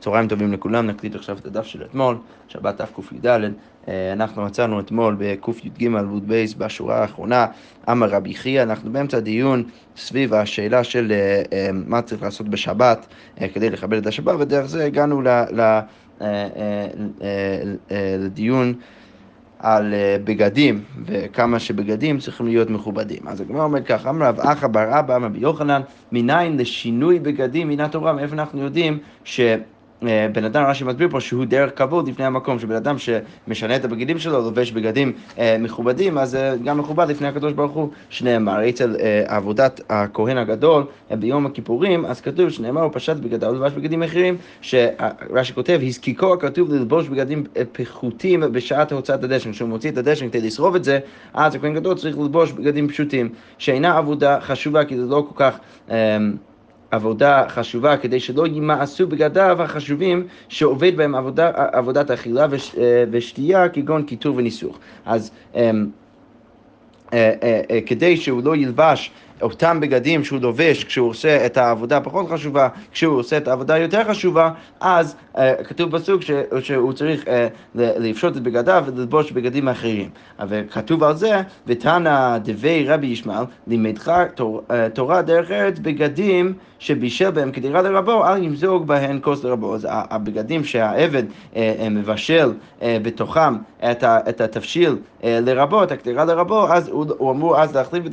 צהריים טובים לכולם, נקליט עכשיו את הדף של אתמול, שבת דף קי"ד. אה, אנחנו מצאנו אתמול בקי"ג עמוד בייס בשורה האחרונה, אמר רבי חייא, אנחנו באמצע דיון סביב השאלה של אה, אה, מה צריך לעשות בשבת כדי לכבד את השבת, ודרך זה הגענו לדיון על בגדים, וכמה שבגדים צריכים להיות מכובדים. אז הגמרא אומרת ככה, אמר רב אחא בר אבא, אמר רבי יוחנן, מניין לשינוי בגדים מן התורה, מאיפה אנחנו יודעים ש... אה, בן אדם, רש"י מסביר פה שהוא דרך כבוד לפני המקום, שבן אדם שמשנה את הבגדים שלו, לובש בגדים אה, מכובדים, אז אה, גם מכובד לפני הקדוש ברוך הוא, שנאמר, אצל אה, עבודת הכהן הגדול אה, ביום הכיפורים, אז כתוב שנאמר, הוא פשט בגדיו ולבש בגדים אחרים, שרש"י כותב, הזקיקו הכתוב ללבוש בגדים אה, פחותים בשעת הוצאת הדשן, כשהוא מוציא את הדשן כדי לשרוף את זה, אז הכהן גדול צריך ללבוש בגדים פשוטים, שאינה עבודה חשובה, כי זה לא כל כך... אה, עבודה חשובה כדי שלא יימאסו בגדיו החשובים שעובד בהם עבודה, עבודת אכילה וש, אה, ושתייה כגון קיטור וניסוך. אז אמ, אה, אה, כדי שהוא לא ילבש אותם בגדים שהוא לובש כשהוא עושה את העבודה פחות חשובה, כשהוא עושה את העבודה יותר חשובה, אז uh, כתוב בסוג ש, שהוא צריך uh, לפשוט את בגדיו וללבוש בגדים אחרים. וכתוב על זה, ותנא דבי רבי ישמעאל, לימדך תור, uh, תורה דרך ארץ בגדים שבישל בהם כדירה לרבו, אל ימזוג בהן כוס לרבו. אז הבגדים שהעבד uh, מבשל uh, בתוכם את, ה, את התבשיל uh, לרבו, את הקדירה לרבו, אז הוא, הוא אמור אז להחליף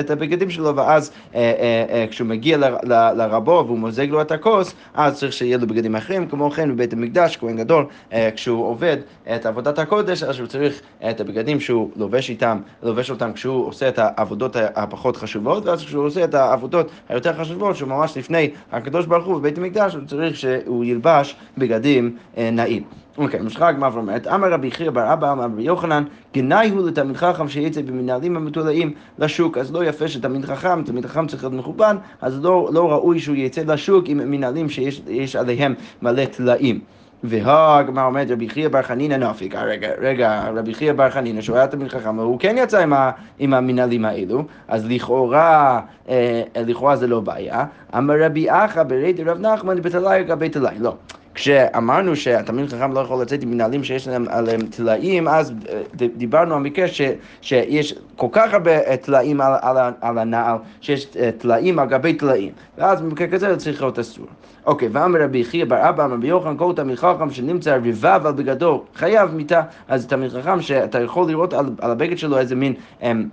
את הבגדים. הבגדים שלו, ואז אה, אה, אה, כשהוא מגיע ל, ל, לרבו והוא מוזג לו את הכוס, אז צריך שיהיה לו בגדים אחרים. כמו כן בבית המקדש, כהן גדול, אה, כשהוא עובד את עבודת הקודש, אז הוא צריך את הבגדים שהוא לובש איתם, לובש אותם כשהוא עושה את העבודות הפחות חשובות, ואז כשהוא עושה את העבודות היותר חשובות, שהוא ממש לפני הקדוש ברוך הוא בבית המקדש, הוא צריך שהוא ילבש בגדים אה, נעים. אוקיי, משחק הגמרא אומרת, אמר רבי חייא בר אבא, אמר רבי יוחנן, גנאי הוא לתלמיד חכם שיצא במנהלים המתולעים לשוק, אז לא יפה שתלמיד חכם, תלמיד חכם צריך להיות מכובד, אז לא, לא ראוי שהוא יצא לשוק עם מנהלים שיש עליהם מלא טלאים. והגמרא אומרת רבי חייא בר חנינא נפיק, רגע, רגע, רבי חייא בר חנינא שהוא היה תלמיד חכם, הוא כן יצא עם, עם המנהלים האלו, אז לכאורה, אה, לכאורה זה לא בעיה. אמר רבי אחא ברי דרב נחמן בתלאי לגבי תלאי, לא. כשאמרנו שהתלמיד חכם לא יכול לצאת עם מנהלים שיש להם עליהם טלאים, אז אה, דיברנו על מקרה ש, שיש כל כך הרבה טלאים על, על, על הנעל, שיש אה, טלאים על גבי טלאים, ואז במקרה כזה זה צריך להיות אסור. אוקיי, ואמר רבי חייא בר אבא, אמר רבי יוחנן, כל תלמיד חכם שנמצא רבב על בגדו, חייב מיתה. אז תלמיד חכם שאתה יכול לראות על, על הבגד שלו איזה מין... אמ,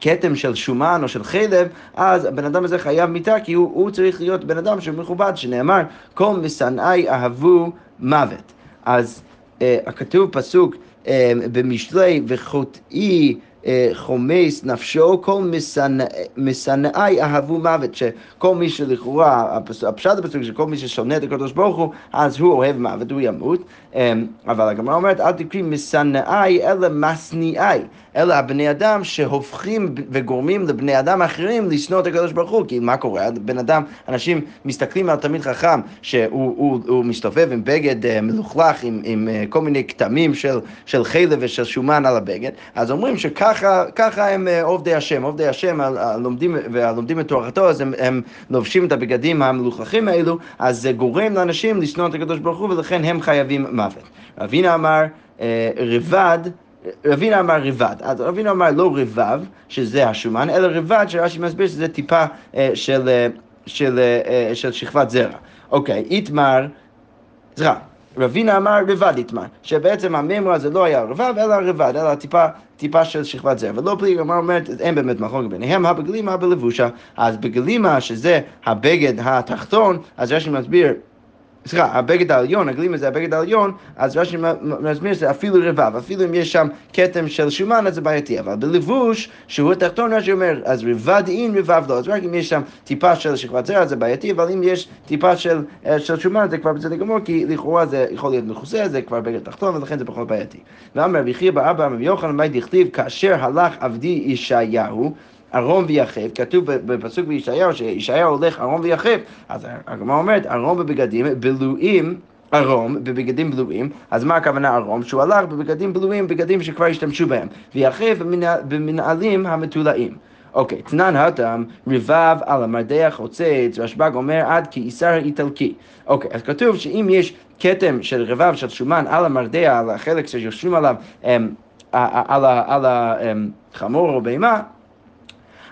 כתם של שומן או של חלב, אז הבן אדם הזה חייב מיתה, כי הוא, הוא צריך להיות בן אדם שמכובד, שנאמר, כל משנאי אהבו מוות. אז אה, כתוב פסוק אה, במשלי, וחוטאי אה, חומס נפשו, כל משנאי אהבו מוות, שכל מי שלכאורה, הפשט הפסוק שכל מי ששונא את הקדוש ברוך הוא, אז הוא אוהב מוות, הוא ימות, אמ, אבל הגמרא אומרת, אל תקריא משנאי אלא משניאי, אלא הבני אדם שהופכים וגורמים לבני אדם אחרים לשנוא את הקדוש ברוך הוא, כי מה קורה? בן אדם, אנשים מסתכלים על תלמיד חכם שהוא הוא, הוא מסתובב עם בגד אה, מלוכלך, עם, עם אה, כל מיני כתמים של, של חלב ושל שומן על הבגד, אז אומרים שכך ככה, ככה הם אה, עובדי השם, עובדי השם הלומדים, והלומדים את תורתו, אז הם, הם לובשים את הבגדים המלוכלכים האלו, אז זה גורם לאנשים לשנוא את הקדוש ברוך הוא, ולכן הם חייבים מוות. רבינה אמר, רבד, רבינה אמר רבד, אז רבינה אמר לא רבב, שזה השומן, אלא רבד שרש"י מסביר שזה טיפה אה, של, של, של, של שכבת זרע. אוקיי, איתמר, סליחה. רבינה אמר רבד איתמר, שבעצם המימרה זה לא היה רבב, אלא רבד, אלא טיפה, טיפה של שכבת זרע. ולא פליגה, מה אומרת, אין באמת מחלוקת ביניהם, הבגלימה בלבושה. אז בגלימה, שזה הבגד התחתון, אז רש"י מסביר סליחה, הבגד העליון, הגלימה זה הבגד העליון, אז רש"י מסביר שזה אפילו רבב, אפילו אם יש שם כתם של שומן אז זה בעייתי, אבל בלבוש, שהוא התחתון, רש"י אומר, אז רבד אין, רבב לא, אז רק אם יש שם טיפה של שכבת זרע זה בעייתי, אבל אם יש טיפה של, אה, של שומן זה כבר בסדר גמור, כי לכאורה זה יכול להיות מכוסה, זה כבר בגד תחתון, ולכן זה פחות בעייתי. ואמר רבי חייא באבא רבי יוחנן, מה דכתיב, כאשר הלך עבדי ישעיהו, ערום ויחף, כתוב בפסוק בישעיהו שישעיהו הולך ערום ויחף, אז הגמרא אומרת ערום בבגדים בלויים ערום בבגדים בלויים, אז מה הכוונה ערום? שהוא הלך בבגדים בלויים, בגדים שכבר השתמשו בהם, ויחף במנהלים המתולעים. אוקיי, תנן התם, רבב על המרדח חוצץ, רשב"ג אומר עד כאיסר איטלקי. אוקיי, אז כתוב שאם יש כתם של רבב של שומן על המרדע, על החלק שיושבים עליו, אמ, על החמור או בהמה,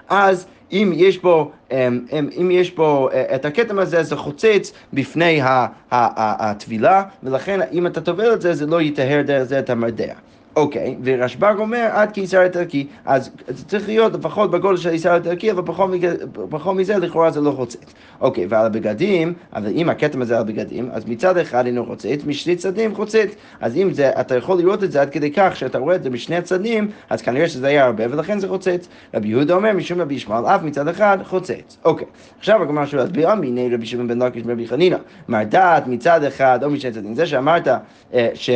אז אם יש בו, אמ, אמ, אם יש בו אה, את הכתם הזה, זה חוצץ בפני הטבילה, ולכן אם אתה טובל את זה, זה לא יטהר דרך זה את המרדע. אוקיי, ורשב"ג אומר עד כאיסר איטלקי, אז צריך להיות לפחות בגודל של איסר איטלקי, אבל פחות, מזה לכאורה זה לא חוצץ. אוקיי, ועל הבגדים, אבל אם הכתם הזה על הבגדים, אז מצד אחד אינו חוצץ, משני צדדים חוצץ. אז אם זה, אתה יכול לראות את זה עד כדי כך שאתה רואה את זה משני הצדדים, אז כנראה שזה היה הרבה ולכן זה חוצץ. רבי יהודה אומר משום רבי ישמעאל אף מצד אחד חוצץ. אוקיי, עכשיו הגמרא שואלת ביום מיני רבי שמעון בן לקיש ורבי חנינא, מרדעת מצד אחד או משני צדדים. זה שאמרת אה, ש...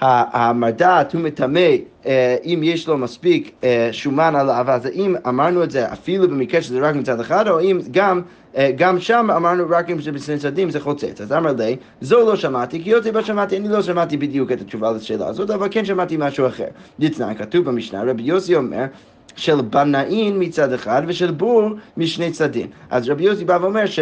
המרדעת הוא מטמא אה, אם יש לו מספיק אה, שומן עליו, אז האם אמרנו את זה אפילו במקרה שזה רק מצד אחד, או אם גם, אה, גם שם אמרנו רק אם זה בשני צדדים זה חוצץ. אז אמר לי, זו לא שמעתי, כי יוצא בשמעתי, אני לא שמעתי בדיוק את התשובה לשאלה הזאת, אבל כן שמעתי משהו אחר. דתנן, כתוב במשנה, רבי יוסי אומר, של בנאין מצד אחד ושל בור משני צדדים. אז רבי יוסי בא ואומר ש...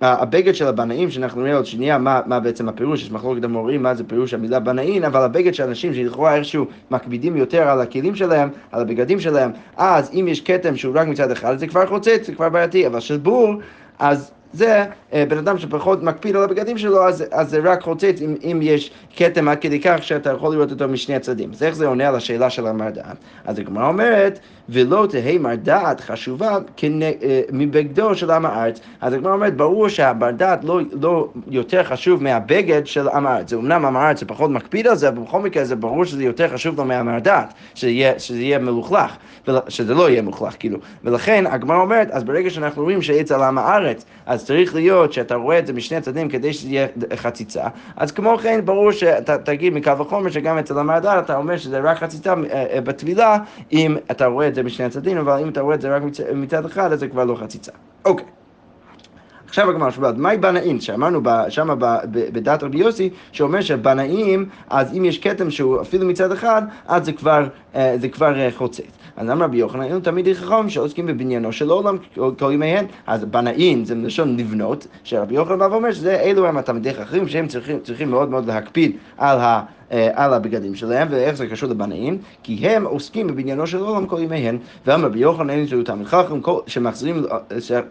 הבגד של הבנאים, שאנחנו נראה עוד שנייה מה, מה בעצם הפירוש, יש מחלוקת המורים מה זה פירוש המילה בנאין, אבל הבגד של אנשים שלכאורה איכשהו מקפידים יותר על הכלים שלהם, על הבגדים שלהם, אז אם יש כתם שהוא רק מצד אחד, זה כבר חוצץ, זה כבר בעייתי, אבל של בור, אז זה אה, בן אדם שפחות מקפיד על הבגדים שלו, אז, אז זה רק חוצץ אם, אם יש כתם עד כדי כך שאתה יכול לראות אותו משני הצדדים. אז איך זה עונה על השאלה של המרדעת? אז הגמרא אומרת, ולא תהא מרדעת חשובה. אה, מבגדו של עם הארץ. אז הגמרא אומרת, ברור שהמרדעת לא, לא יותר חשוב מהבגד של עם הארץ. זה אמנם עם הארץ פחות מקפיד על זה, אבל בכל מקרה זה ברור שזה יותר חשוב לו מהמרדעת, שזה יהיה, שזה יהיה מלוכלך, שזה לא יהיה מלוכלך, כאילו. ולכן הגמרא אומרת, אז ברגע שאנחנו רואים שעץ על עם הארץ, אז צריך להיות שאתה רואה את זה משני הצדדים כדי שזה יהיה חציצה. אז כמו כן, ברור שאתה תגיד מקו וחומר שגם אצל המרדל אתה אומר שזה רק חציצה אה, אה, בטבילה, אם אתה רואה את זה משני הצדדים, אבל אם אתה רואה את זה רק מצד אחד, אז זה כבר לא חציצה. אוקיי. עכשיו הגמרא שואלת, מהי בנאים? שאמרנו שם בדת רבי יוסי, שאומר שבנאים, אז אם יש כתם שהוא אפילו מצד אחד, אז זה כבר, אה, זה כבר חוצץ. אז אמר רבי יוחנן, היינו תמיד חכמים שעוסקים בבניינו של עולם כל ימיהן. אז בנאים זה מלשון לבנות, שרבי יוחנן בא ואומר שזה אלו הם התלמידי חכמים שהם צריכים, צריכים מאוד מאוד להקפיד על ה... אה, על הבגדים שלהם, ואיך זה קשור לבנאים? כי הם עוסקים בבניינו של עולם כל ימיהם, ואמר רבי יוחנן אין תלמיד חכם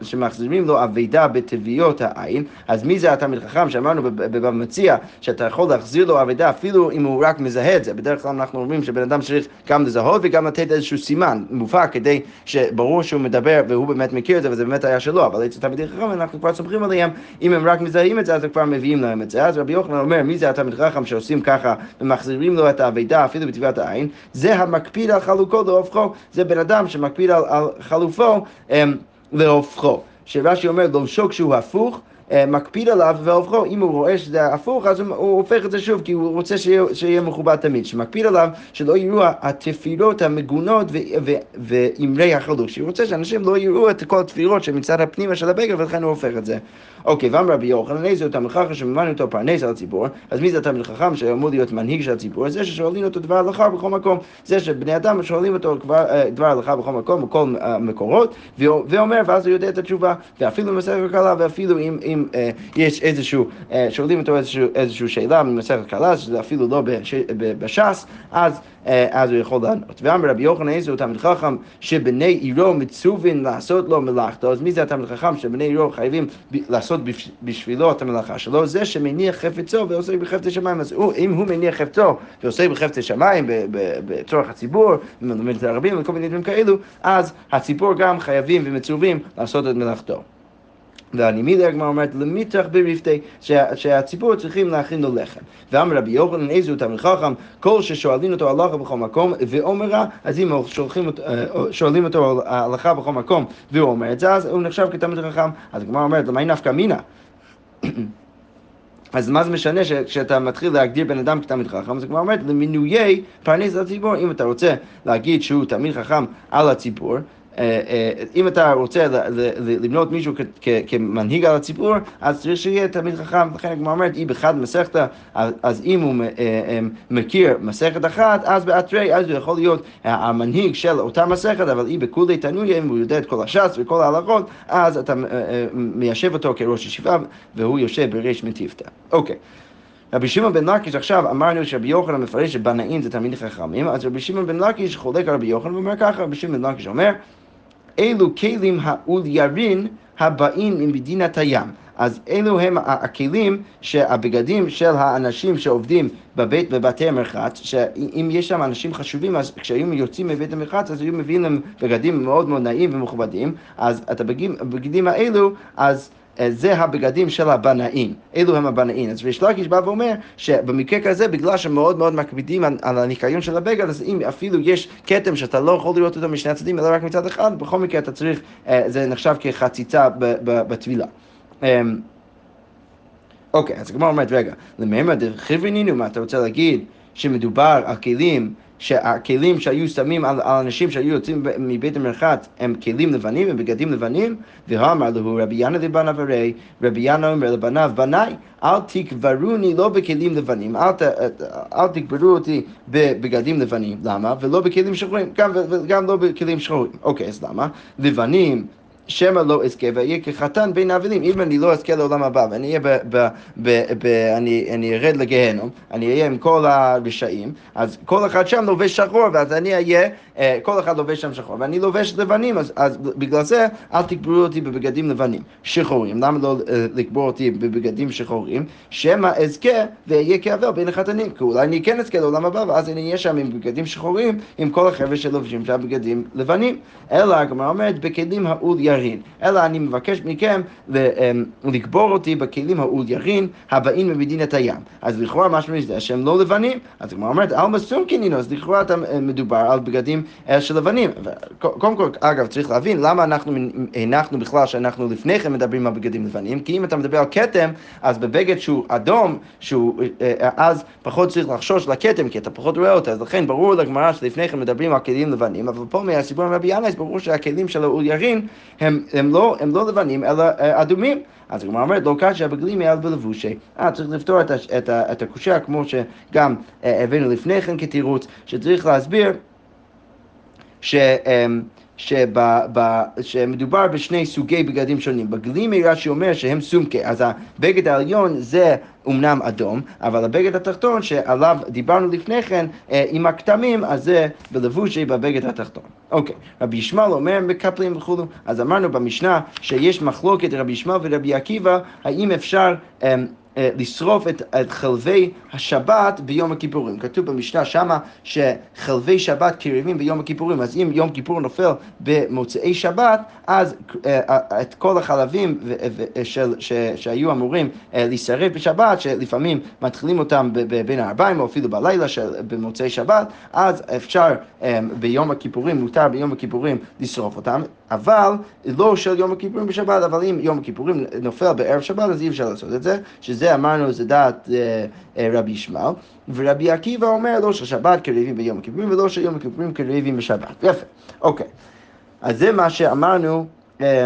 שמחזירים, לו אבידה בתוויות העין, אז מי זה התלמיד חכם שאמרנו במציע שאתה יכול להחזיר לו אבידה אפילו אם הוא רק מזהה את זה, בדרך כלל אנחנו אומרים שבן אדם צריך גם לזהות וגם לתת איזשהו סימן מובהק כדי שברור שהוא מדבר והוא באמת מכיר את זה וזה באמת היה שלו, אבל אצל תלמידי חכם אנחנו כבר סומכים עליהם, אם הם רק מזהים את זה אז הם כבר מביאים להם את זה, אז רבי יוחנן אומר מי זה התלמיד חכם שעושים ככה ומחזירים לו את האבידה אפילו בטביעת העין, זה המקפיד על חלוקו להופכו, זה בן אדם שמקפיד על, על חלופו um, להופכו. שרש"י אומר, לובשו כשהוא הפוך, אה, מקפיד עליו והופכו, אם הוא רואה שזה הפוך, אז הוא הופך את זה שוב, כי הוא רוצה שיהיה, שיהיה מכובד תמיד. שמקפיד עליו שלא יראו התפירות המגונות ואימרי החלוש. הוא רוצה שאנשים לא יראו את כל התפירות שמצד הפנימה של הבגר, ולכן הוא הופך את זה. אוקיי, ואמר רבי יוחנן, איזה תלמיד חכם שממנו אותו פרנס על הציבור, אז מי זה התלמיד חכם שאמור להיות מנהיג של הציבור? זה ששואלים אותו דבר הלכה בכל מקום, זה שבני אדם שואלים אותו אה, דבר הלכה בכל מקום, בכל המקורות, אה, ואומר, ואז הוא יודע את התשובה, ואפילו במסכת קלה, ואפילו אם, אם אה, יש איזשהו, שואלים אותו איזשהו, איזשהו שאלה ממסכת קלה, שזה אפילו לא בש, בש"ס, אז אז הוא יכול לענות. ואמר רבי יוחנן איזה הוא תלמיד חכם שבני עירו מצווין לעשות לו מלאכתו, אז מי זה התלמיד חכם שבני עירו חייבים לעשות בשבילו את המלאכה שלו? זה שמניח חפצו ועושה בחפצי שמיים. אז הוא, אם הוא מניח חפצו ועושה בחפצי שמיים בצורך הציבור, ומלמד את הרבים וכל מיני דברים כאלו, אז הציבור גם חייבים ומצווים לעשות את מלאכתו. והנימידי הגמרא אומרת למיתח ברפתי, שהציבור צריכים להכין לו לחם. ואמר רבי יוחנן איזה הוא תלמיד חכם, כל ששואלים אותו הלכה בכל מקום ואומרה, אז אם אה, שואלים אותו הלכה בכל מקום והוא אומר את זה, אז הוא נחשב כתלמיד חכם. אז הגמרא אומרת, למה היא נפקא מינה? אז מה זה משנה כשאתה מתחיל להגדיר בן אדם כתלמיד חכם? זה כבר אומרת, למינויי פרנס לציבור. אם אתה רוצה להגיד שהוא תלמיד חכם על הציבור, אם אתה רוצה למנות מישהו כמנהיג על הציבור, אז צריך שיהיה תלמיד חכם. לכן הגמרא אומרת, אם אחד מסכתא, אז אם הוא מכיר מסכת אחת, אז באתרי, אז הוא יכול להיות המנהיג של אותה מסכת, אבל אם בכולי תנויה, אם הוא יודע את כל הש"ס וכל ההלכות, אז אתה מיישב אותו כראש ישיבה, והוא יושב בריש מטיפתא. אוקיי. רבי שמעון בן לקיש עכשיו אמרנו שרבי יוחנן מפרש שבנאים זה תלמידי חכמים, אז רבי שמעון בן לקיש חולק על רבי יוחנן ואומר ככה, רבי שמעון בן לקיש אומר, אלו כלים האוליירין הבאים ממדינת הים. אז אלו הם הכלים שהבגדים של האנשים שעובדים בבית, בבתי המרחץ, שאם יש שם אנשים חשובים, אז כשהיו יוצאים מבית המרחץ, אז היו מביאים להם בגדים מאוד מאוד נעים ומכובדים, אז את הבגדים האלו, אז... אה, זה הבגדים של הבנאים, אלו הם הבנאים. אז ריש לקיש בא ואומר שבמקרה כזה, בגלל שמאוד מאוד מקפידים על, על הניקיון של הבגד, אז אם אפילו יש כתם שאתה לא יכול לראות אותו משני הצדדים, אלא רק מצד אחד, בכל מקרה אתה צריך, אה, זה נחשב כחציצה בטבילה. אמ, אוקיי, אז הגמרא אומרת, רגע, למהמה דחברינינו, מה אתה רוצה להגיד שמדובר על כלים שהכלים שהיו שמים על, על אנשים שהיו יוצאים מבית המרחץ הם כלים לבנים, הם בגדים לבנים, ואמר לו רבי ינא דבניו הרי, רבי ינא אומר לבניו, בניי, אל תקברוני לא בכלים לבנים, אל, ת, אל תקברו אותי בבגדים לבנים, למה? ולא בכלים שחורים, גם, וגם לא בכלים שחורים. אוקיי, אז למה? לבנים שמא לא אזכה ואהיה כחתן בין האבלים. אם אני לא אזכה לעולם הבא ואני אהיה ב... ב, ב, ב אני, אני ארד לגהנום, אני אהיה עם כל הרשעים, אז כל אחד שם לובש שחור, ואז אני אהיה, אה, כל אחד לובש שם שחור, ואני לובש לבנים, אז, אז בגלל זה אל תקברו אותי בבגדים לבנים. שחורים, למה לא אה, לקבור אותי בבגדים שחורים? שמא אזכה ואהיה כאבל בין החתנים, כי אולי אני כן אזכה לעולם הבא, ואז אני אהיה שם עם בגדים שחורים, עם כל החבר'ה שלובשים שם בגדים לבנים. אלא הגמרא אומרת, בכלים האול ירין, אלא אני מבקש מכם אמ, לקבור אותי בכלים האול ירין הבאים ממדינת הים. אז לכאורה משמע זה שהם לא לבנים, אז הגמרא אומרת, אל מסום קינינו, אז לכאורה אתה אה, מדובר על בגדים אה, של לבנים. קודם כל, אגב, צריך להבין למה אנחנו הנחנו בכלל שאנחנו לפני כן מדברים על בגדים לבנים, כי אם אתה מדבר על כתם, אז בבגד שהוא אדום, שהוא אה, אז פחות צריך לחשוש לכתם, כי אתה פחות רואה אותו, אז לכן ברור לגמרא שלפני כן מדברים על כלים לבנים, אבל פה מהסיפור עם רבי ינאי, ברור שהכלים של האול ירין הם הם לא, הם לא לבנים, אלא אה, אדומים. אז הגמרא אומרת, לא קשה בגלים אלא בלבושי. אה, צריך לפתור את, את, את הקושייה, כמו שגם אה, הבאנו לפני כן כתירוץ, שצריך להסביר ש... אמ, שבא, שמדובר בשני סוגי בגדים שונים. בגלימי רש"י אומר שהם סומקי, אז הבגד העליון זה אומנם אדום, אבל הבגד התחתון שעליו דיברנו לפני כן אה, עם הכתמים, אז זה בלבושי בבגד התחתון. אוקיי, רבי ישמעאל אומר מקפלים וכולו, אז אמרנו במשנה שיש מחלוקת רבי ישמעאל ורבי עקיבא, האם אפשר... אה, לשרוף את, את חלבי השבת ביום הכיפורים. כתוב במשנה שמה שחלבי שבת קריבים ביום הכיפורים, אז אם יום כיפור נופל במוצאי שבת, אז אה, אה, את כל החלבים של, ש, שהיו אמורים להישרף בשבת, שלפעמים מתחילים אותם בין הארבעים או אפילו בלילה של, במוצאי שבת, אז אפשר ביום הכיפורים, מותר ביום הכיפורים לשרוף אותם, אבל לא של יום הכיפורים בשבת, אבל אם יום הכיפורים נופל בערב שבת, אז אי אפשר לעשות את זה, שזה אמרנו זה דעת אה, אה, רבי ישמעאל, ורבי עקיבא אומר לא ששבת קריבים ביום הכיפורים ולא שיום הכיפורים קריבים בשבת. יפה, אוקיי. אז זה מה שאמרנו אה,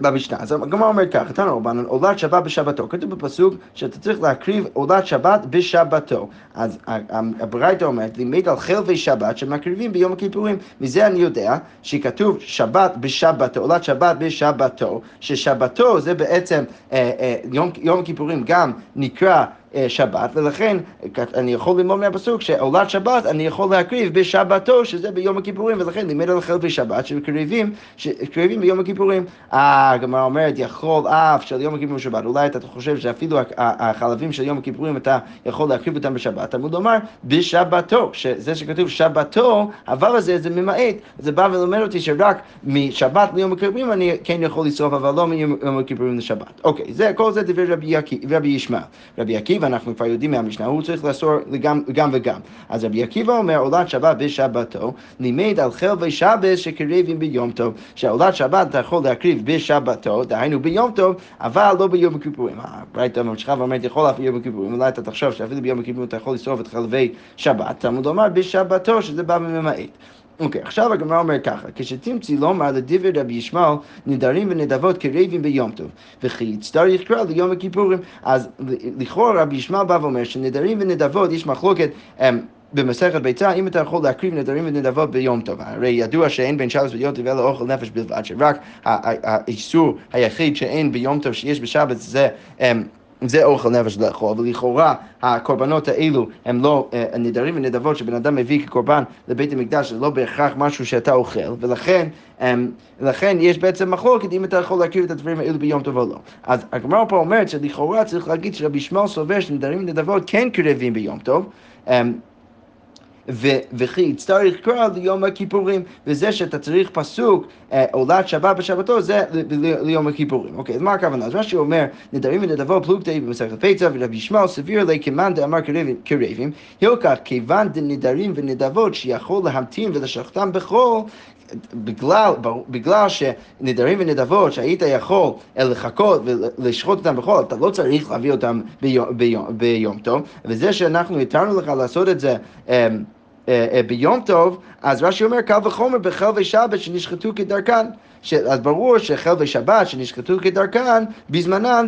במשנה. אז הגמרא אומרת ככה, תנא רבנן, עולת שבת בשבתו. כתוב בפסוק שאתה צריך להקריב עולת שבת בשבתו. אז הברייתא אומרת, לימד על חלבי שבת שמקריבים ביום הכיפורים. מזה אני יודע שכתוב שבת בשבתו, עולת שבת בשבתו, ששבתו זה בעצם אה, אה, יום, יום הכיפורים גם נקרא שבת, ולכן אני יכול ללמוד מהפסוק שעולת שבת אני יכול להקריב בשבתו, שזה ביום הכיפורים, ולכן לימד על חלבי שבת שקריבים, שקריבים ביום הכיפורים. אה, הגמרא אומרת, יכול אף של יום הכיפורים שבת, אולי אתה חושב שאפילו החלבים של יום הכיפורים אתה יכול להקריב אותם בשבת, תלמוד לומר בשבתו, שזה שכתוב שבתו, אבל הזה זה ממעט, זה בא ולומד אותי שרק משבת ליום הכיפורים אני כן יכול לשרוף, אבל לא מיום הכיפורים לשבת. אוקיי, זה, כל זה דברי רבי ישמעאל. רבי עקיבא ואנחנו כבר יודעים מהמשנה, הוא צריך לאסור גם, גם וגם. אז רבי עקיבא אומר, עולת שבת בשבתו, לימד על חלבי שבת שקריבים ביום טוב, שעולת שבת אתה יכול להקריב בשבתו, דהיינו ביום טוב, אבל לא ביום הכיפורים. הברייתא ממשיכה ואומרת, יכול אף ביום הכיפורים, אולי אתה תחשוב שאפילו ביום הכיפורים אתה יכול לשרוף את חלבי שבת, תלמוד לומר בשבתו, שזה בא ממעט. אוקיי, עכשיו הגמרא אומרת ככה, כשתמצי לומר לדברי רבי ישמעאל נדרים ונדבות קרבים ביום טוב, וכי יצטרך קרא ליום הכיפורים. אז לכאורה רבי ישמעאל בא ואומר שנדרים ונדבות יש מחלוקת אמ, במסכת ביצה, אם אתה יכול להקריב נדרים ונדבות ביום טוב. הרי ידוע שאין בין שבת ויום טוב אלא אוכל נפש בלבד, שרק האיסור היחיד שאין ביום טוב שיש בשבת זה... אמ, זה אוכל נפש לאכול, ולכאורה הקורבנות האלו הם לא uh, נדרים ונדבות שבן אדם מביא כקורבן לבית המקדש, זה לא בהכרח משהו שאתה אוכל, ולכן um, לכן יש בעצם מחלוקת אם אתה יכול להכיר את הדברים האלו ביום טוב או לא. אז הגמרא פה אומרת שלכאורה צריך להגיד שרבי שמואל סובר שנדרים ונדבות כן קרבים ביום טוב. Um, וכי יצטרך קרא ליום הכיפורים, וזה שאתה צריך פסוק אה, עולת שבת בשבתו, זה ליום הכיפורים. אוקיי, אז מה הכוונה? אז רש"י אומר, נדרים ונדבו פלוגתא במסכת פצע, ורבי ישמעאל סביר לי כמאן דאמר קרבים, הילקח כיוון דנדרים ונדבות שיכול להמתין ולשחטם בחול, בגלל, בגלל שנדרים ונדבות שהיית יכול לחכות ולשחוט אותם בחול, אתה לא צריך להביא אותם ביום, ביום, ביום טוב, וזה שאנחנו התרנו לך לעשות את זה אמ, אה, אה, ביום טוב, אז רש"י אומר קל וחומר בחלבי שבת שנשחטו כדרכן. ש... אז ברור שחלבי שבת שנשחטו כדרכן בזמנן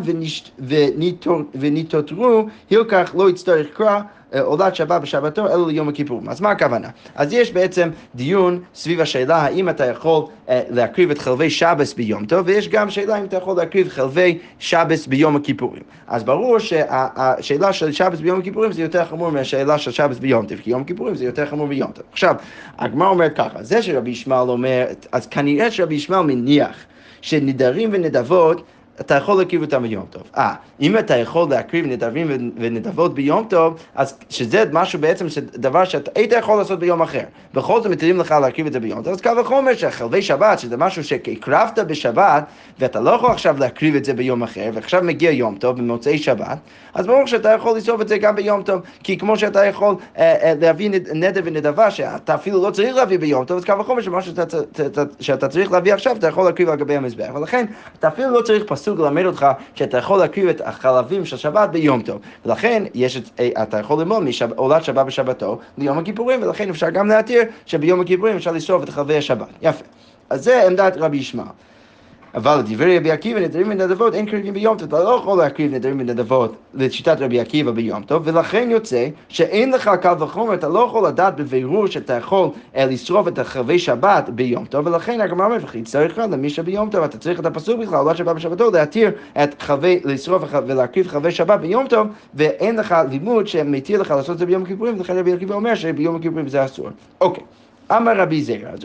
וניטותרו, הילקח לא יצטרך קרא עולת שבת בשבתו, אלא ליום הכיפורים. אז מה הכוונה? אז יש בעצם דיון סביב השאלה האם אתה יכול אה, להקריב את חלבי שבס ביום טוב, ויש גם שאלה אם אתה יכול להקריב חלבי שבס ביום הכיפורים. אז ברור שהשאלה של שבס ביום הכיפורים זה יותר חמור מהשאלה של שבס ביום טוב, כי יום הכיפורים זה יותר חמור ביום טוב. עכשיו, הגמרא אומרת ככה, זה שרבי ישמעאל אומר, אז כנראה שרבי ישמעאל מניח שנדרים ונדבות אתה יכול להקריב אותם ביום טוב. אה, אם אתה יכול להקריב נדבים ונדבות ביום טוב, אז שזה משהו בעצם, דבר שאתה היית יכול לעשות ביום אחר. בכל זאת מתירים לך להקריב את זה ביום טוב, אז קל וחומר שחלבי שבת, שזה משהו שהקרבת בשבת, ואתה לא יכול עכשיו להקריב את זה ביום אחר, ועכשיו מגיע יום טוב במוצאי שבת, אז ברור שאתה יכול לשרוף את זה גם ביום טוב, כי כמו שאתה יכול אה, אה, להביא נדב ונדבה, שאתה אפילו לא צריך להביא ביום טוב, אז קל וחומר שמשהו שאתה, שאתה, שאתה צריך להביא עכשיו, אתה יכול להקריב על גבי המזבח. ולכן, אתה אפילו לא צריך פסוק ללמד אותך שאתה יכול להקריב את החלבים של שבת ביום טוב. ולכן, יש את, אה, אתה יכול ללמוד מעולת שבת בשבתו ליום הכיפורים, ולכן אפשר גם להתיר שביום הכיפורים אפשר לשרוף את חלבי השבת. יפה. אז זה עמדת רבי ישמעאל. אבל דברי רבי עקיבא נדרים ונדבות אין קריבים ביום טוב, אתה לא יכול להקריב נדרים ונדבות לשיטת רבי עקיבא ביום טוב, ולכן יוצא שאין לך קל וחומר, אתה לא יכול לדעת בבירור שאתה יכול אה, לשרוף את החרבי שבת ביום טוב, ולכן הגמרא אומרת, וכי צריך למי שביום טוב, אתה צריך את הפסוק בכלל, לא שבת בשבתו, להתיר את חרבי, לשרוף ולהקריב חרבי שבת ביום טוב, ואין לך לימוד שמתיר לך לעשות את זה ביום הכיפורים, ולכן רבי עקיבא אומר שביום הכיפורים זה אסור. אוקיי. אמר רבי זירא, אז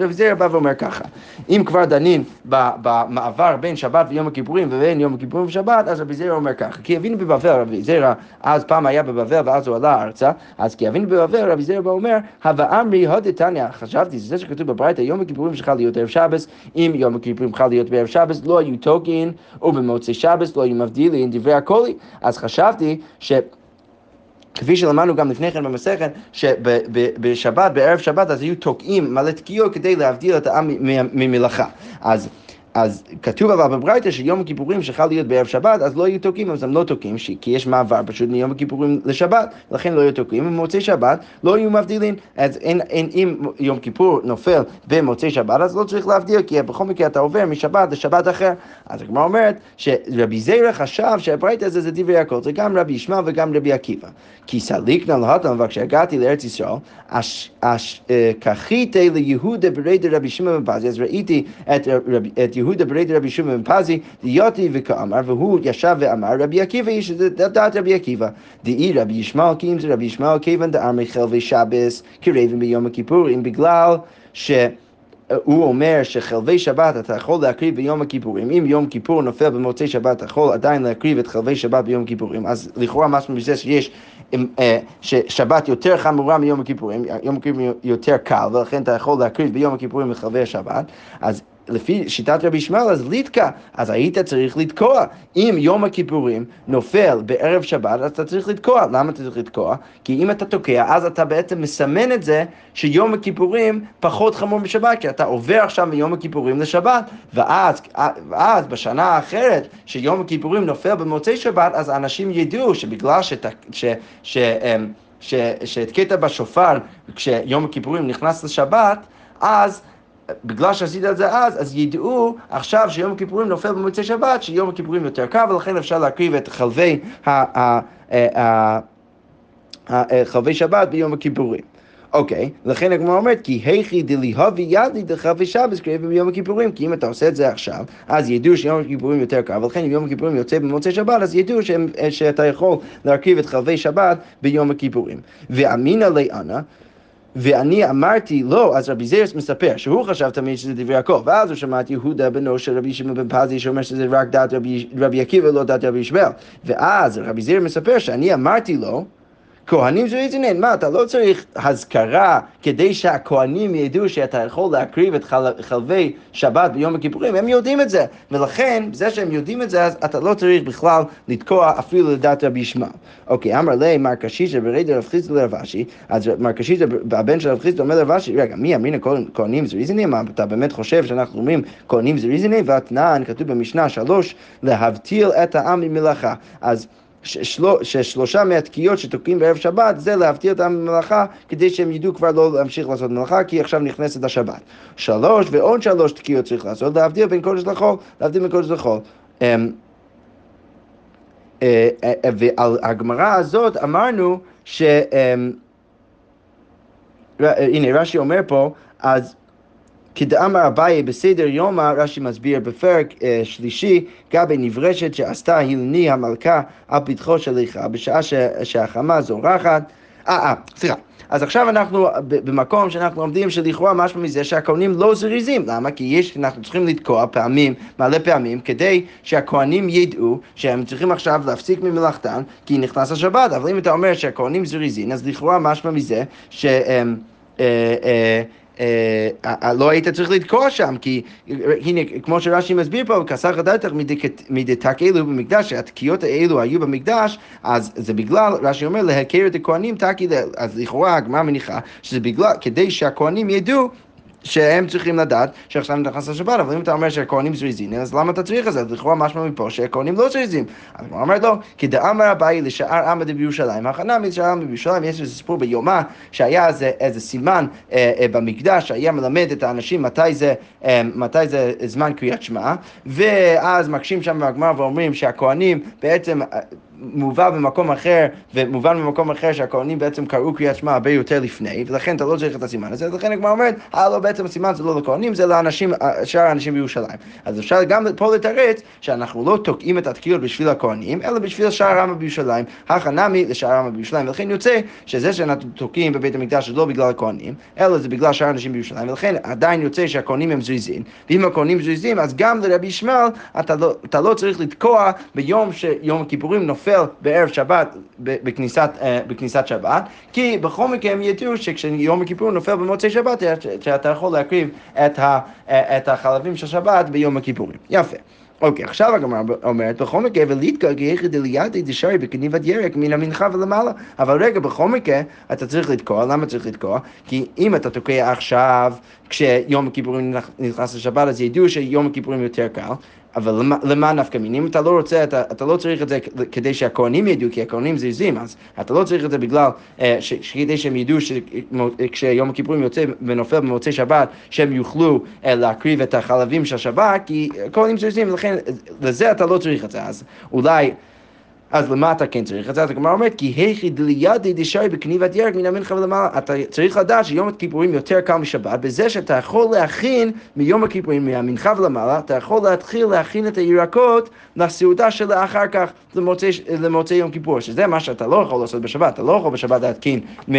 רבי זירא בא ואומר ככה, אם כבר דנים במעבר בין שבת ויום הכיפורים ובין יום הכיפורים ושבת, אז רבי זירא אומר ככה, כי אבינו בבבל, רבי זירא אז פעם היה בבבל ואז הוא עלה ארצה, אז כי אבינו בבבל, רבי זירא אומר, הווה אמרי הודתניא, חשבתי, זה שכתוב בברייתא, יום הכיפורים שלך להיות ערב שבס, אם יום הכיפורים חל להיות בערב שבס, לא היו תוקעין, ובמוצאי שבס לא היו מבדילין דברי הכל, אז חשבתי ש... כפי שלמדנו גם לפני כן במסכת, שבשבת, בערב שבת, אז היו תוקעים מלא תקיעות כדי להבדיל את העם ממלאכה. אז אז כתוב אבל בברייתא שיום הכיפורים שחל להיות בערב שבת, אז לא יהיו תוקעים, אז הם לא תוקעים, כי יש מעבר פשוט מיום הכיפורים לשבת, לכן לא יהיו תוקעים, ובמוצאי שבת לא יהיו מבדילים. אז אין, אין, אם יום כיפור נופל במוצאי שבת, אז לא צריך להבדיל, כי בכל מקרה אתה עובר משבת לשבת אחר. אז הגמרא אומרת שרבי זיירה חשב שהברייתא הזה זה דברי הכל, זה גם רבי ישמעאל וגם רבי עקיבא. כי סליקנא להטן, וכשהגעתי לארץ ישראל, אה, כחיתי ליהודה ברי דרבי שמעון בן אז ראיתי את, את יהודה ברי רבי שמעון פזי, דיוטי וכאמר, והוא ישב ואמר, רבי עקיבא איש, דעת רבי עקיבא. דאי רבי ישמעאל כי אם זה רבי ישמעאל כיוון דאמרי חלבי שבס קרבים ביום הכיפורים, בגלל ש... הוא אומר שחלבי שבת אתה יכול להקריב ביום הכיפורים. אם יום כיפור נופל במוצאי שבת, אתה יכול עדיין להקריב את חלבי שבת ביום הכיפורים. אז לכאורה משהו מזה שיש, ששבת יותר חמורה מיום הכיפורים, יום הכיפורים יותר קל, ולכן אתה יכול להקריב ביום הכיפורים את חלבי השבת. אז לפי שיטת רבי ישמעאל, אז ליטקה, אז היית צריך לתקוע. אם יום הכיפורים נופל בערב שבת, אז אתה צריך לתקוע. למה אתה צריך לתקוע? כי אם אתה תוקע, אז אתה בעצם מסמן את זה שיום הכיפורים פחות חמור משבת, כי אתה עובר עכשיו מיום הכיפורים לשבת, ואז, ואז בשנה האחרת, שיום הכיפורים נופל במוצאי שבת, אז אנשים ידעו שבגלל שת, ש, ש, ש, ש, שהתקית בשופר כשיום הכיפורים נכנס לשבת, אז בגלל שעשית את זה אז, אז ידעו עכשיו שיום הכיפורים נופל במוצאי שבת, שיום הכיפורים יותר קר, ולכן אפשר להקריב את חלבי, חלבי שבת ביום הכיפורים. אוקיי, לכן הגמרא אומרת, כי היכי דליהבי ידי דחלבי שבס קריבים ביום הכיפורים, כי אם אתה עושה את זה עכשיו, אז ידעו שיום הכיפורים יותר קר, ולכן אם יום הכיפורים יוצא במוצאי שבת, אז ידעו שאתה יכול להרכיב את חלבי שבת ביום הכיפורים. ואמינא לאנה, ואני אמרתי לא, אז רבי זיירס מספר שהוא חשב תמיד שזה דברי יעקב, ואז הוא שמע את יהודה בנו של רבי שמעון בן פזי שאומר שזה רק דת רבי, רבי עקיבא, לא דת רבי ישמעאל. ואז רבי זיירס מספר שאני אמרתי לו, כהנים זה זריזינן, מה, אתה לא צריך הזכרה כדי שהכהנים ידעו שאתה יכול להקריב את חל... חלבי שבת ביום הכיפורים, הם יודעים את זה, ולכן, זה שהם יודעים את זה, אז אתה לא צריך בכלל לתקוע אפילו לדעת רבי ישמעאל. אוקיי, אמר לי, מר קשישא ברי דרב חיסדא לרב אשי, אז מר קשישא, הבן של רב חיסדא אומר לרב אשי, רגע, מי אמרינא כהנים זריזינן? מה, אתה באמת חושב שאנחנו אומרים כהנים זריזינן? והתנען, כתוב במשנה שלוש, להבטיל את העם ממלאכה. אז ששלושה מהתקיעות שתוקעים בערב שבת זה להפתיע אותם ממלאכה כדי שהם ידעו כבר לא להמשיך לעשות מלאכה כי עכשיו נכנסת השבת. שלוש ועוד שלוש תקיעות צריך לעשות להבדיל בין קודש לחול, להבדיל בין קודש לחול. אמ, אה, אה, ועל הגמרא הזאת אמרנו ש... אמ, הנה רש"י אומר פה, אז כדאמר אביי בסדר יומא, רש"י מסביר בפרק אה, שלישי, גבי נברשת שעשתה הילני המלכה על פתחו של איכה, בשעה ש, שהחמה זורחת. אה, אה, סליחה. אז עכשיו אנחנו במקום שאנחנו לומדים שלכאורה משהו מזה שהכהנים לא זריזים. למה? כי יש, אנחנו צריכים לתקוע פעמים, מלא פעמים, כדי שהכהנים ידעו שהם צריכים עכשיו להפסיק ממלאכתן, כי נכנס השבת. אבל אם אתה אומר שהכהנים זריזים, אז לכאורה משהו מזה שהם... אה, אה, אה, לא היית צריך לתקוע שם, כי הנה, כמו שרש"י מסביר פה, כסח הדתך מדתק אלו במקדש, שהתקיעות האלו היו במקדש, אז זה בגלל, רש"י אומר, להכר את הכהנים תקי, אז לכאורה הגמרא מניחה שזה בגלל, כדי שהכהנים ידעו שהם צריכים לדעת שעכשיו נכנס לשבת, אבל אם אתה אומר שהכהנים זריזים, אז למה אתה צריך את זה? לכאורה משמע מפה שהכהנים לא זריזים. אז הוא אומר לו, כי דאמר אביי לשאר עמד בירושלים, הכנה משאר עמד בירושלים, יש איזה סיפור ביומה, שהיה איזה, איזה סימן אה, אה, במקדש, שהיה מלמד את האנשים מתי זה, אה, מתי זה זמן קריאת שמע, ואז מקשים שם בגמר ואומרים שהכהנים בעצם... מובא במקום אחר, ומובן במקום אחר שהכהנים בעצם קראו קריאת שמע הרבה יותר לפני, ולכן אתה לא צריך את הסימן הזה, ולכן הגמרא אומרת, אה לא, בעצם הסימן זה לא לכהנים, זה לאנשים, שאר האנשים בירושלים. אז אפשר גם פה לתרץ שאנחנו לא תוקעים את התקיעות בשביל הכהנים, אלא בשביל שאר העם בירושלים, הכנמי לשאר העם בירושלים, ולכן יוצא שזה שאנחנו תוקעים בבית המקדש זה לא בגלל הכהנים, אלא זה בגלל שאר האנשים בירושלים, ולכן עדיין יוצא שהכהנים הם זריזים, ואם הכהנים זריזים, אז גם לרבי ישמעאל אתה, לא, אתה לא צריך לתקוע ביום שיום הכיפורים נופל נופל בערב שבת בכניסת, אה, בכניסת שבת, כי בכל מקרה הם ידעו שכשיום הכיפור נופל במוצאי שבת, שאתה יכול להקריב את, ה, אה, את החלבים של שבת ביום הכיפורים. יפה. אוקיי, עכשיו הגמרא אומרת, בכל מקרה, כיחד דליאדי דשרי בכניבת ירק מן המנחה ולמעלה. אבל רגע, בכל מקרה, אתה צריך לתקוע, למה צריך לתקוע? כי אם אתה תוקע עכשיו, כשיום הכיפורים נכנס לשבת, אז ידעו שיום הכיפורים יותר קל, אבל למה, נפקא מינים? אם אתה לא רוצה, אתה, אתה לא צריך את זה כדי שהכהנים ידעו, כי הכהנים זריזים, אז אתה לא צריך את זה בגלל, אה, ש, כדי שהם ידעו שכשיום הכיפורים יוצא ונופל במוצאי שבת, שהם יוכלו אה, להקריב את החלבים של השבת, כי הכהנים זריזים, ולכן לזה אתה לא צריך את זה. אז אולי... אז למה אתה כן צריך את זה? אז הגמרא אומרת, כי היכי דלידי דשאי בכניבת ירק מן המנחה ולמעלה. אתה צריך לדעת שיום הכיפורים יותר קל משבת, בזה שאתה יכול להכין מיום הכיפורים, מהמנחה ולמעלה, אתה יכול להתחיל להכין את הירקות לסעודה שלאחר כך, למוצאי, למוצא יום כיפור, שזה מה שאתה לא יכול לעשות בשבת, אתה לא יכול בשבת להתקין מ...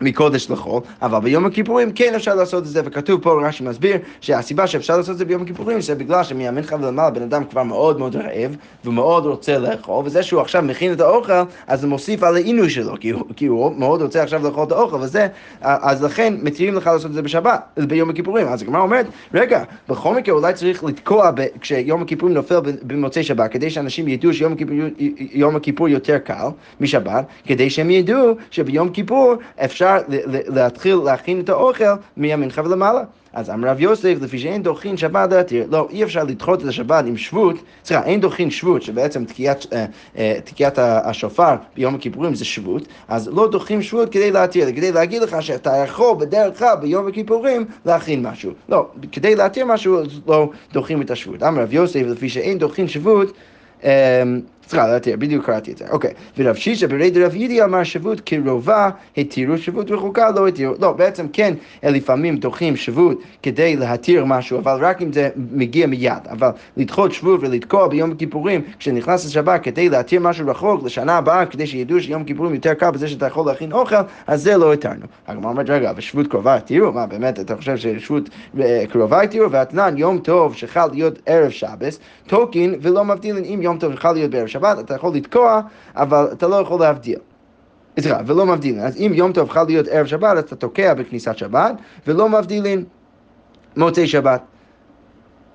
מקודש לחול, אבל ביום הכיפורים כן אפשר לעשות את זה, וכתוב פה, רש"י מסביר, שהסיבה שאפשר לעשות את זה ביום הכיפורים זה בגלל שמהמנחה ולמעלה בן אדם כבר מאוד מאוד רעב, ומאוד רוצה לאכול, וזה שהוא עכשיו מכין את האוכל, אז זה מוסיף על העינוי שלו, כי הוא, כי הוא מאוד רוצה עכשיו לאכול את האוכל, וזה, אז לכן מתירים לך לעשות את זה בשבת, ביום הכיפורים. אז הגמרא אומרת, רגע, בכל מקרה אולי צריך לתקוע ב, כשיום הכיפורים נופל במוצאי שבת, כדי שאנשים ידעו שיום הכיפור, הכיפור יותר קל משבת, כדי שהם ידעו שביום כיפור אפשר אפשר להתחיל להכין את האוכל מהמנחה ולמעלה. אז אמר רב יוסף, לפי שאין דוחין שבת להתיר, לא, אי אפשר לדחות את השבת עם שבות, סליחה, אין דוחין שבות, שבעצם תקיעת, אה, אה, תקיעת השופר ביום הכיפורים זה שבות, אז לא דוחים שבות כדי להתיר, כדי להגיד לך שאתה יכול בדרך כלל ביום הכיפורים להכין משהו. לא, כדי להתיר משהו, לא דוחים את השבות. אמר רב יוסף, לפי שאין דוחין שבות, סליחה, להתיר, בדיוק קראתי את זה, אוקיי. ורב שישה ברי דרב יידי אמר שבות קרובה התירו, שבות רחוקה לא התירו. לא, בעצם כן, לפעמים דוחים שבות כדי להתיר משהו, אבל רק אם זה מגיע מיד. אבל לדחות שבות ולתקוע ביום הכיפורים, כשנכנס לשבת כדי להתיר משהו רחוק לשנה הבאה, כדי שידעו שיום כיפורים יותר קל בזה שאתה יכול להכין אוכל, אז זה לא התרנו. הגמרא אומרת, רגע, אבל שבות קרובה התירו? מה, באמת, אתה חושב ששבות אה, קרובה התירו? ואתנן, יום טוב שחל להיות ערב שבס, תוקין ולא מבדילין אם יום טוב שחל להיות בערב שבס. שבת, אתה יכול לתקוע, אבל אתה לא יכול להבדיל. סליחה, ולא מבדילין. אז אם יום טוב חל להיות ערב שבת, אז אתה תוקע בכניסת שבת, ולא מבדילין מוצאי שבת.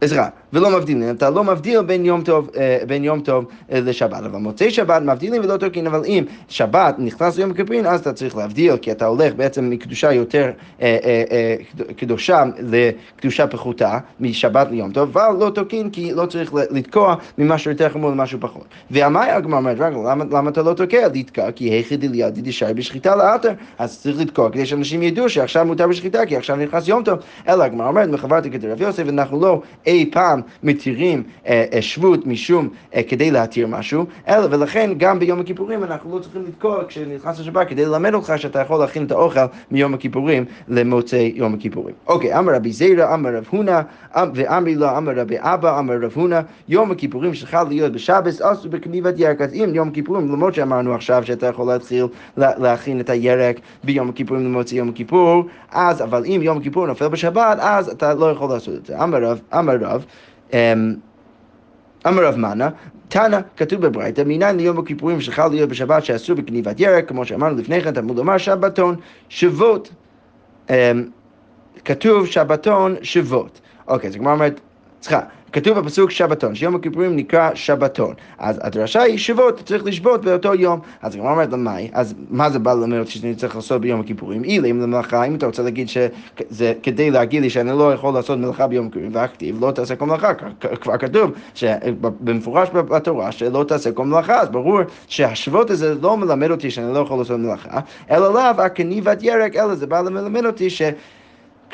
סליחה, ולא מבדילים, אתה לא מבדיל בין יום טוב, אה, בין יום טוב אה, לשבת, אבל מוצאי שבת מבדילים ולא תוקעים, אבל אם שבת נכנס ליום הכיפורים, אז אתה צריך להבדיל, כי אתה הולך בעצם מקדושה יותר אה, אה, אה, קדושה לקדושה פחותה, משבת ליום טוב, אבל לא תוקעים כי לא צריך לתקוע ממשהו יותר חמור למשהו פחות. והמאי הגמר אומרת, למה, למה אתה לא תוקע? לתקע, כי היכי דליאדי דשאי בשחיטה לאתר, אז צריך לתקוע כדי שאנשים ידעו שעכשיו מותר בשחיטה, כי עכשיו נכנס יום טוב. אלא הגמר אומרת, מחברתי כדרב יוסף, אנחנו לא אי פעם מתירים אה, אה, שבות משום אה, כדי להתיר משהו, אלא ולכן גם ביום הכיפורים אנחנו לא צריכים לתקוע כשנכנס לשבת כדי ללמד אותך שאתה יכול להכין את האוכל מיום הכיפורים למוצאי יום הכיפורים. אוקיי, אמר רבי זיירא, אמר רב הונא, ואמרי לו, אמר רבי אבא, אמר רב הונא, יום הכיפורים שלך להיות בשבס אסור בקניבת ירק. אז אם יום הכיפורים, למרות שאמרנו עכשיו שאתה יכול להתחיל להכין את הירק ביום הכיפורים למוצאי יום הכיפור, אז, אבל אם יום הכיפור נופל בשבת, אז אתה לא יכול לעשות את זה. אמר אמר רב, אמ, אמר רב מנה, תנא, כתוב בברייתא, מניין ליום הכיפורים שחל להיות בשבת שאסור בקניבת ירק, כמו שאמרנו לפני כן, תלמוד לומר שבתון, שבות. אמ, כתוב שבתון שבות. אוקיי, הגמרא אומרת, סליחה, כתוב בפסוק שבתון, שיום הכיפורים נקרא שבתון. אז הדרשה היא שבות, צריך לשבות באותו יום. אז הגמרא אומרת למאי, אז מה זה בא ללמד אותי שאני צריך לעשות ביום הכיפורים? אילה, אם למלאכה, אם אתה רוצה להגיד שזה כדי להגיד לי שאני לא יכול לעשות מלאכה ביום הכיפורים, והכתיב לא תעשה כל מלאכה, כבר כתוב במפורש בתורה שלא תעשה כל מלאכה, אז ברור שהשבות הזה לא מלמד אותי שאני לא יכול לעשות מלאכה, אלא לאו הכניבת ירק, אלא זה בא ללמד אותי ש...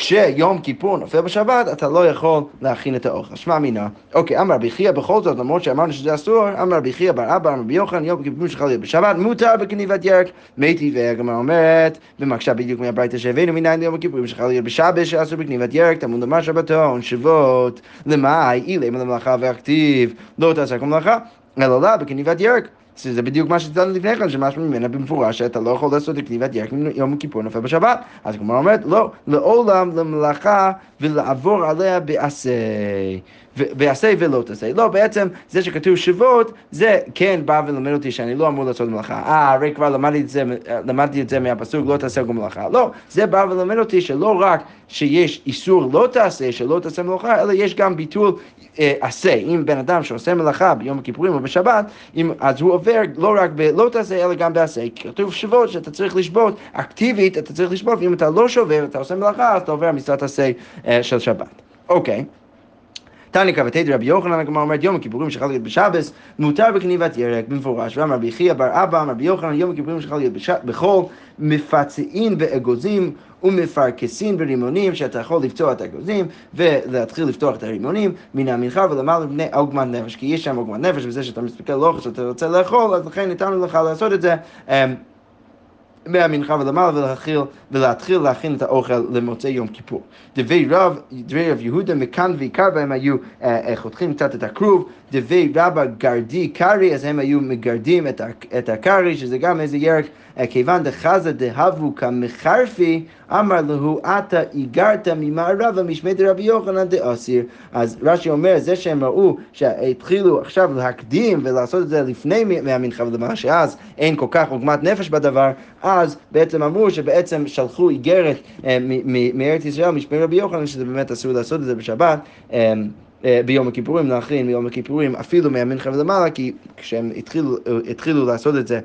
כשיום כיפור נופל בשבת, אתה לא יכול להכין את האוכל. שמע מינה, אוקיי, אמר רבי חייא בכל זאת, למרות שאמרנו שזה אסור, אמר רבי חייא בר אבא, אמר רבי יוחנן, יום כיפור שלך להיות בשבת, מותר בקניבת ירק. מתי והגמרא אומרת, ומקשה בדיוק מהברייתא שהבאנו מניין ליום הכיפורים שלך להיות בשבת, שאסור בקניבת ירק, תמוד לומר שבתון, שבות, למאי, אילי למלאכה והכתיב, לא תעשה כל מלאכה, אלא לה בקניבת ירק. זה בדיוק מה שציינו לפני כן, שמשהו ממנה במפורש שאתה לא יכול לעשות את כתיבת ירק יום כיפור נופל בשבת. אז הגמרא אומרת, לא, לעולם למלאכה ולעבור עליה בעשה. ועשה ולא תעשה. לא, בעצם זה שכתוב שבות, זה כן בא ולמד אותי שאני לא אמור לעשות מלאכה. אה, הרי כבר למדתי את זה, למדתי את זה מהפסוק, לא תעשה גם מלאכה. לא, זה בא ולמד אותי שלא רק שיש איסור לא תעשה, שלא תעשה מלאכה, אלא יש גם ביטול אה, עשה. אם בן אדם שעושה מלאכה ביום הכיפורים או בשבת, אם, אז הוא עובר לא רק בלא תעשה, אלא גם בעשה. כתוב שבות שאתה צריך לשבות, אקטיבית אתה צריך לשבות, ואם אתה לא שובר, אתה עושה מלאכה, אז אתה עובר מצוות עשה אה, של שבת. אוקיי. תניא כבתי דרבי יוחנן, הגמרא אומרת יום הכיפורים שחל להיות בשבס, מותר בקניבת ירק במפורש. ואמר רבי חייא בר אבא, אמר רבי יוחנן, יום הכיפורים שחל להיות בחול, מפצעין באגוזים ומפרכסין ברימונים, שאתה יכול לפתוח את האגוזים ולהתחיל לפתוח את הרימונים מן המנחה ולמעלה מבני עוגמת נפש, כי יש שם עוגמת נפש וזה שאתה מסתכל על אוכל שאתה רוצה לאכול, אז לכן ניתנו לך לעשות את זה. מהמנחה ולמעלה ולהתחיל, ולהתחיל להכין את האוכל למוצאי יום כיפור. דבי רב, דבי רב יהודה מכאן ועיקר בהם היו אה, אה, חותכים קצת את הכרוב, דבי רבא גרדי קרי, אז הם היו מגרדים את, את הקרי, שזה גם איזה ירק, אה, כיוון דחזה דהבו כמחרפי, אמר לו, אתה איגרת ממערבה משמי דרבי יוחנן דאסיר. אז רש"י אומר, זה שהם ראו שהתחילו עכשיו להקדים ולעשות את זה לפני מהמנחה ולמעלה, שאז אין כל כך עוגמת נפש בדבר, אז בעצם אמרו שבעצם שלחו איגרת אה, מארץ ישראל, משמי רבי יוחנן, שזה באמת אסור לעשות את זה בשבת. אה, אה, ביום הכיפורים, להכין ביום הכיפורים אפילו מהמנחה ולמעלה, כי כשהם התחילו, התחילו לעשות את זה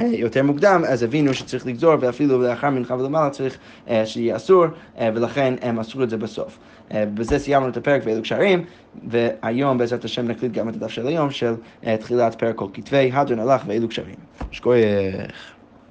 יותר מוקדם, אז הבינו שצריך לגזור, ואפילו לאחר מנחה ולמעלה צריך שיהיה אסור, ולכן הם עשו את זה בסוף. בזה סיימנו את הפרק ואלו קשרים, והיום בעזרת השם נקליט גם את הדף של היום של תחילת פרק כל כתבי, הדרן הלך ואלו קשרים. שכוייך.